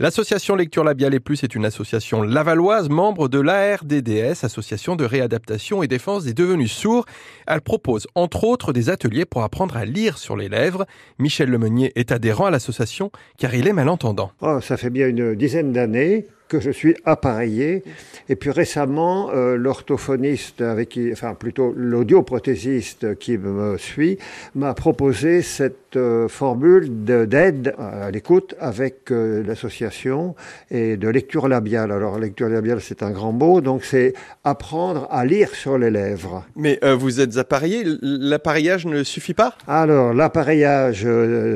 L'association Lecture Labiale et Plus est une association lavalloise, membre de l'ARDDS, Association de réadaptation et défense des devenus sourds. Elle propose entre autres des ateliers pour apprendre à lire sur les lèvres. Michel Lemeunier est adhérent à l'association car il est malentendant. Oh, ça fait bien une dizaine d'années que je suis appareillé. Et puis récemment, euh, l'orthophoniste, avec qui, enfin plutôt l'audioprothésiste qui me suit, m'a proposé cette euh, formule d'aide à l'écoute avec euh, l'association et de lecture labiale. Alors lecture labiale, c'est un grand mot, donc c'est apprendre à lire sur les lèvres. Mais vous êtes appareillé, l'appareillage ne suffit pas? Alors l'appareillage,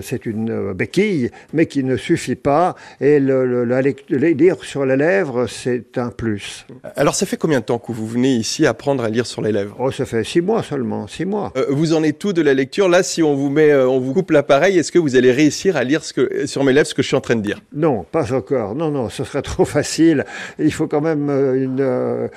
c'est une béquille, mais qui ne suffit pas. Et le, le, la, lire sur les lèvres, c'est un plus. Alors, ça fait combien de temps que vous venez ici apprendre à lire sur les lèvres? Oh, ça fait six mois seulement, six mois. Euh, vous en êtes tout de la lecture? Là, si on vous met, euh, on vous coupe l'appareil, est-ce que vous allez réussir à lire ce que, sur mes lèvres ce que je suis en train de dire? Non, pas encore. Non, non, ce serait trop facile. Il faut quand même euh,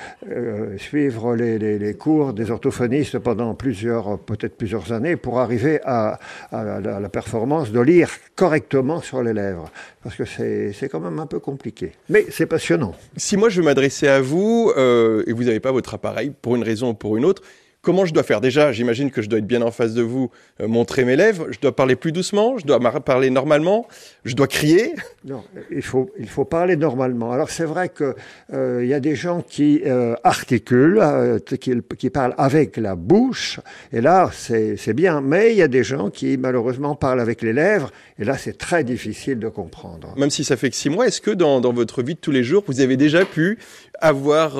suivre les, les, cours des orthophonistes pendant plusieurs, peut-être plusieurs années pour arriver à, à, la, à la performance de lire correctement sur les lèvres. Parce que c'est quand même un peu compliqué. Mais c'est passionnant. Si moi je veux m'adresser à vous euh, et vous n'avez pas votre appareil pour une raison ou pour une autre, Comment je dois faire? Déjà, j'imagine que je dois être bien en face de vous, euh, montrer mes lèvres. Je dois parler plus doucement. Je dois parler normalement. Je dois crier. Non, il faut il faut parler normalement. Alors c'est vrai que euh, il y a des gens qui euh, articulent, qui, qui parlent avec la bouche. Et là, c'est c'est bien. Mais il y a des gens qui malheureusement parlent avec les lèvres. Et là, c'est très difficile de comprendre. Même si ça fait que six mois, est-ce que dans dans votre vie de tous les jours, vous avez déjà pu avoir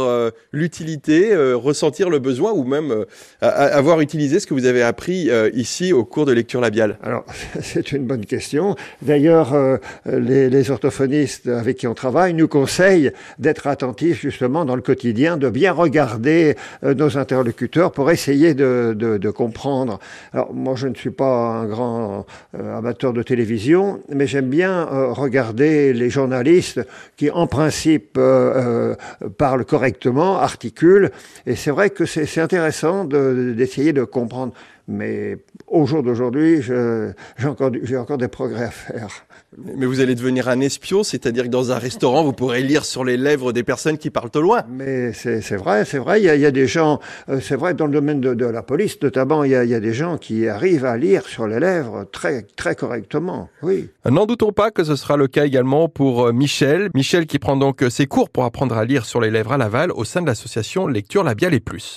l'utilité, ressentir le besoin ou même avoir utilisé ce que vous avez appris euh, ici au cours de lecture labiale Alors, c'est une bonne question. D'ailleurs, euh, les, les, orthophonistes avec qui on travaille nous conseillent d'être attentifs justement dans le quotidien, de bien regarder euh, nos interlocuteurs pour essayer de, de, de, comprendre. Alors, moi, je ne suis pas un grand amateur de télévision, mais j'aime bien regarder les journalistes qui, en principe, parlent correctement, articulent. Et c'est vrai que c'est intéressant de d'essayer de, comprendre. Mais au jour d'aujourd'hui, j'ai encore, encore des progrès à faire. Mais vous allez devenir un espion, c'est-à-dire que dans un restaurant, vous pourrez lire sur les lèvres des personnes qui parlent au loin. Mais c'est vrai, c'est vrai. Il y, a, il y, a, des gens, euh, c'est vrai, dans le domaine de, de la police notamment, il y, a, il y, a, des gens qui arrivent à lire sur les lèvres très, très correctement. Oui. N'en doutons pas que ce sera le cas également pour euh, Michel. Michel qui prend donc ses cours pour apprendre à lire sur les lèvres à Laval au sein de l'association Lecture Labiale et Plus.